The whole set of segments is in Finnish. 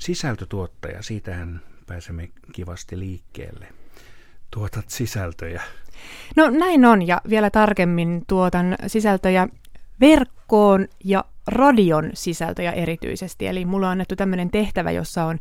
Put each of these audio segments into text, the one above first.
Sisältötuottaja, siitähän pääsemme kivasti liikkeelle. Tuotat sisältöjä. No näin on, ja vielä tarkemmin tuotan sisältöjä verkkoon ja radion sisältöjä erityisesti. Eli mulla on annettu tämmöinen tehtävä, jossa on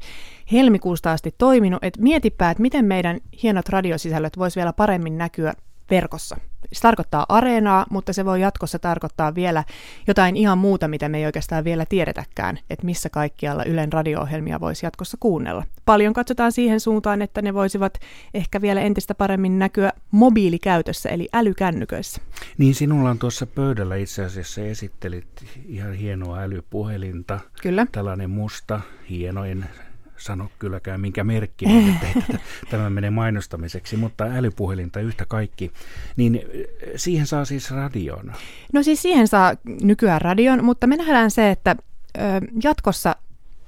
helmikuusta asti toiminut, että mietipä, että miten meidän hienot radiosisällöt voisi vielä paremmin näkyä verkossa. Se tarkoittaa areenaa, mutta se voi jatkossa tarkoittaa vielä jotain ihan muuta, mitä me ei oikeastaan vielä tiedetäkään, että missä kaikkialla Ylen radio-ohjelmia voisi jatkossa kuunnella. Paljon katsotaan siihen suuntaan, että ne voisivat ehkä vielä entistä paremmin näkyä mobiilikäytössä, eli älykännyköissä. Niin sinulla on tuossa pöydällä itse asiassa esittelit ihan hienoa älypuhelinta. Kyllä. Tällainen musta, hieno, en sano kylläkään minkä merkki, että tämä menee mainostamiseksi, mutta älypuhelinta yhtä kaikki, niin siihen saa siis radion. No siis siihen saa nykyään radion, mutta me nähdään se, että jatkossa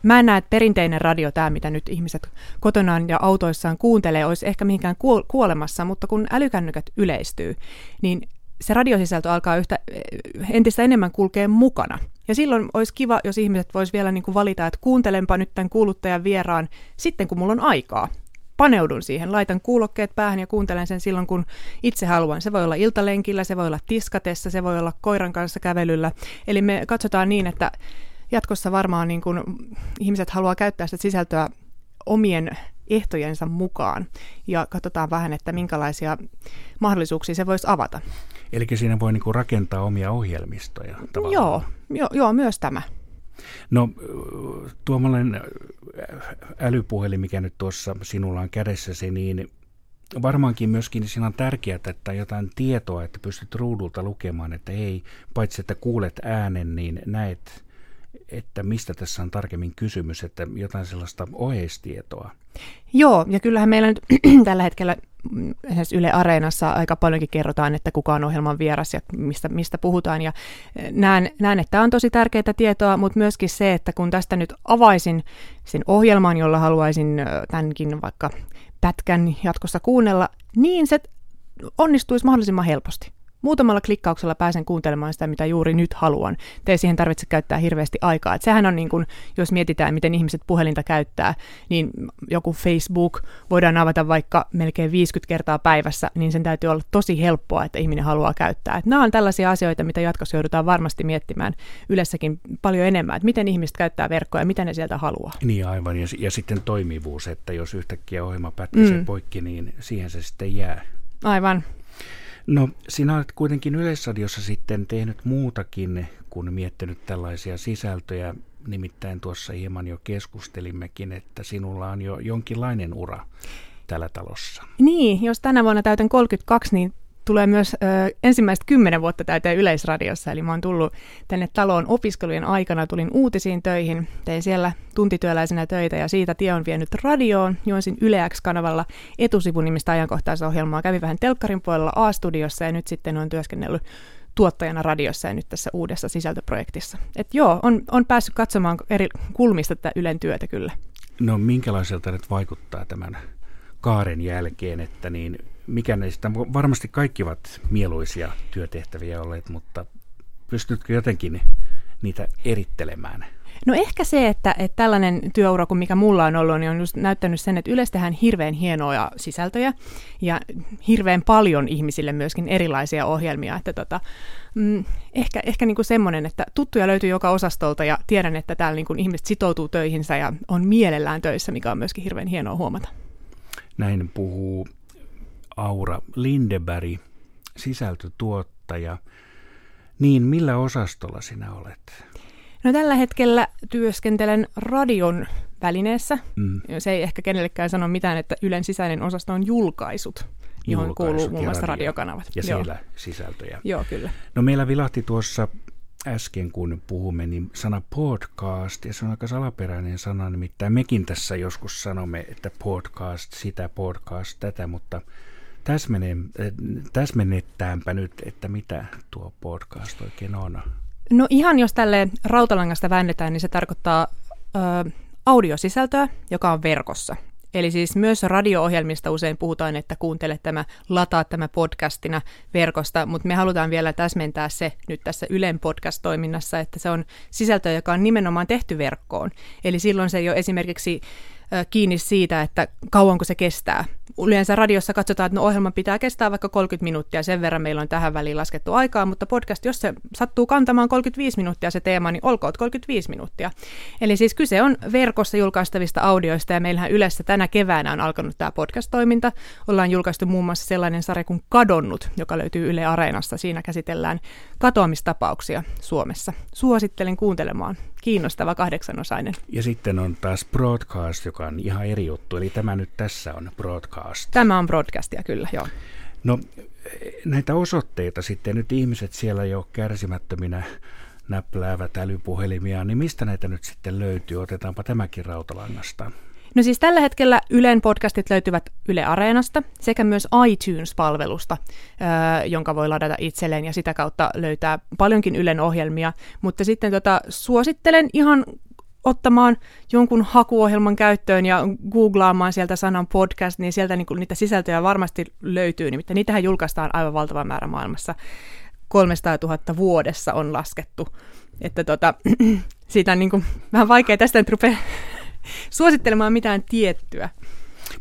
Mä en näe, että perinteinen radio, tämä mitä nyt ihmiset kotonaan ja autoissaan kuuntelee, olisi ehkä mihinkään kuolemassa, mutta kun älykännykät yleistyy, niin se radiosisältö alkaa yhtä, entistä enemmän kulkea mukana. Ja silloin olisi kiva, jos ihmiset vois vielä niin kuin valita, että kuuntelenpa nyt tämän kuuluttajan vieraan sitten, kun mulla on aikaa. Paneudun siihen, laitan kuulokkeet päähän ja kuuntelen sen silloin, kun itse haluan. Se voi olla iltalenkillä, se voi olla tiskatessa, se voi olla koiran kanssa kävelyllä. Eli me katsotaan niin, että jatkossa varmaan niin kuin ihmiset haluaa käyttää sitä sisältöä omien ehtojensa mukaan ja katsotaan vähän, että minkälaisia mahdollisuuksia se voisi avata. Eli siinä voi niin kuin rakentaa omia ohjelmistoja tavallaan. Joo, jo, joo, myös tämä. No tuommoinen älypuhelin, mikä nyt tuossa sinulla on kädessäsi, niin varmaankin myöskin siinä on tärkeää, että jotain tietoa, että pystyt ruudulta lukemaan, että ei, paitsi että kuulet äänen, niin näet, että mistä tässä on tarkemmin kysymys, että jotain sellaista oheistietoa. Joo, ja kyllähän meillä nyt tällä hetkellä esimerkiksi Yle Areenassa aika paljonkin kerrotaan, että kuka on ohjelman vieras ja mistä, mistä puhutaan. Ja eh, näen, näen, että tämä on tosi tärkeää tietoa, mutta myöskin se, että kun tästä nyt avaisin sen ohjelman, jolla haluaisin eh, tämänkin vaikka pätkän jatkossa kuunnella, niin se onnistuisi mahdollisimman helposti. Muutamalla klikkauksella pääsen kuuntelemaan sitä, mitä juuri nyt haluan. Te ei siihen tarvitse käyttää hirveästi aikaa. Et sehän on niin kuin, jos mietitään, miten ihmiset puhelinta käyttää, niin joku Facebook voidaan avata vaikka melkein 50 kertaa päivässä, niin sen täytyy olla tosi helppoa, että ihminen haluaa käyttää. Et nämä on tällaisia asioita, mitä jatkossa joudutaan varmasti miettimään ylessäkin paljon enemmän, että miten ihmiset käyttää verkkoa ja miten ne sieltä haluaa. Niin aivan, ja, ja sitten toimivuus, että jos yhtäkkiä ohjelma pätkäsee mm. poikki, niin siihen se sitten jää. Aivan. No, sinä olet kuitenkin Yleisradiossa sitten tehnyt muutakin kuin miettinyt tällaisia sisältöjä. Nimittäin tuossa hieman jo keskustelimmekin, että sinulla on jo jonkinlainen ura tällä talossa. Niin, jos tänä vuonna täytän 32, niin tulee myös ö, ensimmäistä kymmenen vuotta täyteen Yleisradiossa, eli mä oon tullut tänne taloon opiskelujen aikana, tulin uutisiin töihin, tein siellä tuntityöläisenä töitä ja siitä tie on vienyt radioon, juonsin Yle X-kanavalla etusivun nimistä ajankohtaisohjelmaa, kävin vähän telkkarin puolella A-studiossa ja nyt sitten on työskennellyt tuottajana radiossa ja nyt tässä uudessa sisältöprojektissa. Et joo, on, on päässyt katsomaan eri kulmista tätä Ylen työtä kyllä. No minkälaiselta nyt vaikuttaa tämän kaaren jälkeen, että niin mikä näistä, varmasti kaikki ovat mieluisia työtehtäviä olleet, mutta pystytkö jotenkin niitä erittelemään? No ehkä se, että, että tällainen työura kuin mikä mulla on ollut, niin on just näyttänyt sen, että yleensä tehdään hirveän hienoja sisältöjä ja hirveän paljon ihmisille myöskin erilaisia ohjelmia. Että tota, mm, ehkä ehkä niin kuin semmoinen, että tuttuja löytyy joka osastolta ja tiedän, että täällä niin kuin ihmiset sitoutuu töihinsä ja on mielellään töissä, mikä on myöskin hirveän hienoa huomata. Näin puhuu Aura Lindeberg, sisältötuottaja. Niin, millä osastolla sinä olet? No tällä hetkellä työskentelen radion välineessä. Mm. Se ei ehkä kenellekään sano mitään, että Ylen sisäinen osasto on julkaisut, johon julkaisut kuuluu muun muassa radio. radiokanavat. Ja Joo. siellä sisältöjä. Joo, kyllä. No meillä vilahti tuossa äsken, kun puhumme, niin sana podcast, ja se on aika salaperäinen sana, nimittäin mekin tässä joskus sanomme, että podcast, sitä podcast, tätä, mutta täsmennetäänpä nyt, että mitä tuo podcast oikein on. No ihan jos tälle rautalangasta väännetään, niin se tarkoittaa ö, audiosisältöä, joka on verkossa. Eli siis myös radio-ohjelmista usein puhutaan, että kuuntele tämä, lataa tämä podcastina verkosta, mutta me halutaan vielä täsmentää se nyt tässä Ylen podcast-toiminnassa, että se on sisältö, joka on nimenomaan tehty verkkoon. Eli silloin se ei ole esimerkiksi kiinni siitä, että kauanko se kestää. Yleensä radiossa katsotaan, että no ohjelma pitää kestää vaikka 30 minuuttia, sen verran meillä on tähän väliin laskettu aikaa, mutta podcast, jos se sattuu kantamaan 35 minuuttia se teema, niin olkoon 35 minuuttia. Eli siis kyse on verkossa julkaistavista audioista, ja meillähän yleensä tänä keväänä on alkanut tämä podcast-toiminta. Ollaan julkaistu muun muassa sellainen sarja kuin Kadonnut, joka löytyy Yle Areenasta. Siinä käsitellään katoamistapauksia Suomessa. Suosittelen kuuntelemaan. Kiinnostava kahdeksanosainen. Ja sitten on taas broadcast, joka on ihan eri juttu. Eli tämä nyt tässä on broadcast. Tämä on broadcastia, kyllä, joo. No näitä osoitteita sitten, nyt ihmiset siellä jo kärsimättöminä näpläävät älypuhelimia, niin mistä näitä nyt sitten löytyy? Otetaanpa tämäkin rautalangasta. No siis tällä hetkellä Ylen podcastit löytyvät Yle Areenasta sekä myös iTunes-palvelusta, jonka voi ladata itselleen ja sitä kautta löytää paljonkin Ylen ohjelmia. Mutta sitten tota, suosittelen ihan ottamaan jonkun hakuohjelman käyttöön ja googlaamaan sieltä sanan podcast, niin sieltä niin niitä sisältöjä varmasti löytyy. Nimittäin niitähän julkaistaan aivan valtava määrä maailmassa. 300 000 vuodessa on laskettu. Että tota, siitä on niin kuin, vähän vaikea tästä nyt rupea suosittelemaan mitään tiettyä.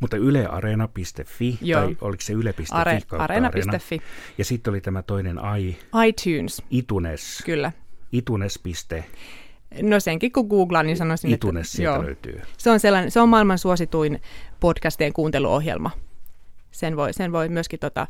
Mutta yleareena.fi, Joo. tai oliko se yle.fi Are, Areena.fi. Ja sitten oli tämä toinen i... iTunes. Itunes. Kyllä. Itunes. No senkin kun googlaan, niin sanoisin, Itunes että... sieltä joo. löytyy. Se on, sellainen, se on maailman suosituin podcastien kuunteluohjelma. Sen voi, sen voi myöskin tota,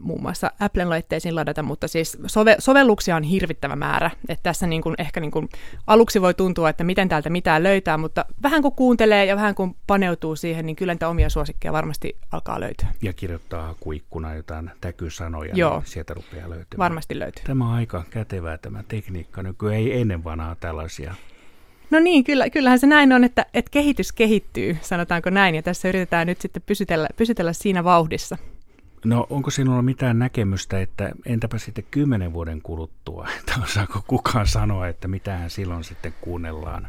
muun muassa Applen laitteisiin ladata, mutta siis sove- sovelluksia on hirvittävä määrä. Että tässä niin kuin, ehkä niin kuin, aluksi voi tuntua, että miten täältä mitään löytää, mutta vähän kun kuuntelee ja vähän kun paneutuu siihen, niin kyllä niitä omia suosikkeja varmasti alkaa löytyä. Ja kirjoittaa hakuikkuna jotain täkysanoja, Joo. niin sieltä rupeaa löytymään. Varmasti löytyy. Tämä on aika kätevää tämä tekniikka. Nykyään ei ennen vanhaa tällaisia No niin, kyllä, kyllähän se näin on, että, että kehitys kehittyy, sanotaanko näin, ja tässä yritetään nyt sitten pysytellä, pysytellä siinä vauhdissa. No onko sinulla mitään näkemystä, että entäpä sitten kymmenen vuoden kuluttua, että osaako kukaan sanoa, että mitähän silloin sitten kuunnellaan?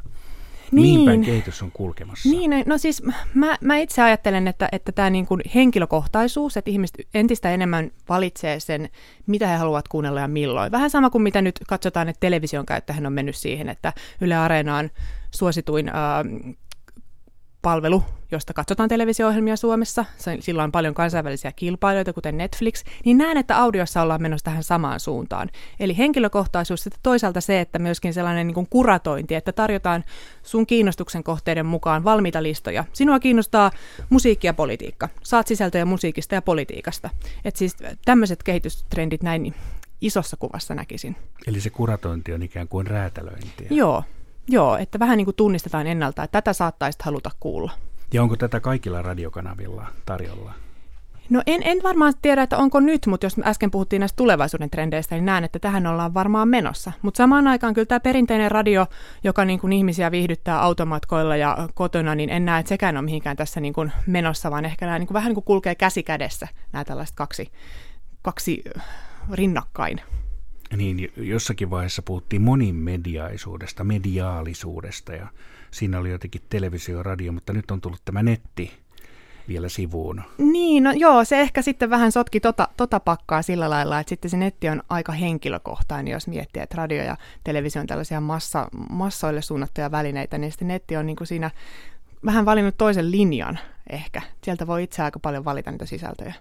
Niin. päin kehitys on kulkemassa? Niin, no siis mä, mä itse ajattelen, että, että tämä niin kuin henkilökohtaisuus, että ihmiset entistä enemmän valitsee sen, mitä he haluavat kuunnella ja milloin. Vähän sama kuin mitä nyt katsotaan, että television käyttäjähän on mennyt siihen, että Yle Areena on suosituin äh, palvelu, josta katsotaan televisio-ohjelmia Suomessa, sillä on paljon kansainvälisiä kilpailijoita, kuten Netflix, niin näen, että audiossa ollaan menossa tähän samaan suuntaan. Eli henkilökohtaisuus, että toisaalta se, että myöskin sellainen niin kuin kuratointi, että tarjotaan sun kiinnostuksen kohteiden mukaan valmiita listoja. Sinua kiinnostaa musiikki ja politiikka. Saat sisältöjä musiikista ja politiikasta. Et siis tämmöiset kehitystrendit näin isossa kuvassa näkisin. Eli se kuratointi on ikään kuin räätälöintiä. Joo, Joo, että vähän niin kuin tunnistetaan ennalta, että tätä saattaisi haluta kuulla. Ja onko tätä kaikilla radiokanavilla tarjolla? No en, en varmaan tiedä, että onko nyt, mutta jos äsken puhuttiin näistä tulevaisuuden trendeistä, niin näen, että tähän ollaan varmaan menossa. Mutta samaan aikaan kyllä tämä perinteinen radio, joka niin kuin ihmisiä viihdyttää automatkoilla ja kotona, niin en näe, että sekään on mihinkään tässä niin kuin menossa, vaan ehkä nämä niin kuin vähän niin kuin kulkee käsi kädessä nämä tällaiset kaksi, kaksi rinnakkain. Niin, jossakin vaiheessa puhuttiin monimediaisuudesta, mediaalisuudesta ja siinä oli jotenkin televisio ja radio, mutta nyt on tullut tämä netti vielä sivuun. Niin, no joo, se ehkä sitten vähän sotki tota, tota pakkaa sillä lailla, että sitten se netti on aika henkilökohtainen, jos miettii, että radio ja televisio on tällaisia massa, massoille suunnattuja välineitä, niin sitten netti on niin kuin siinä vähän valinnut toisen linjan ehkä. Sieltä voi itse aika paljon valita niitä sisältöjä.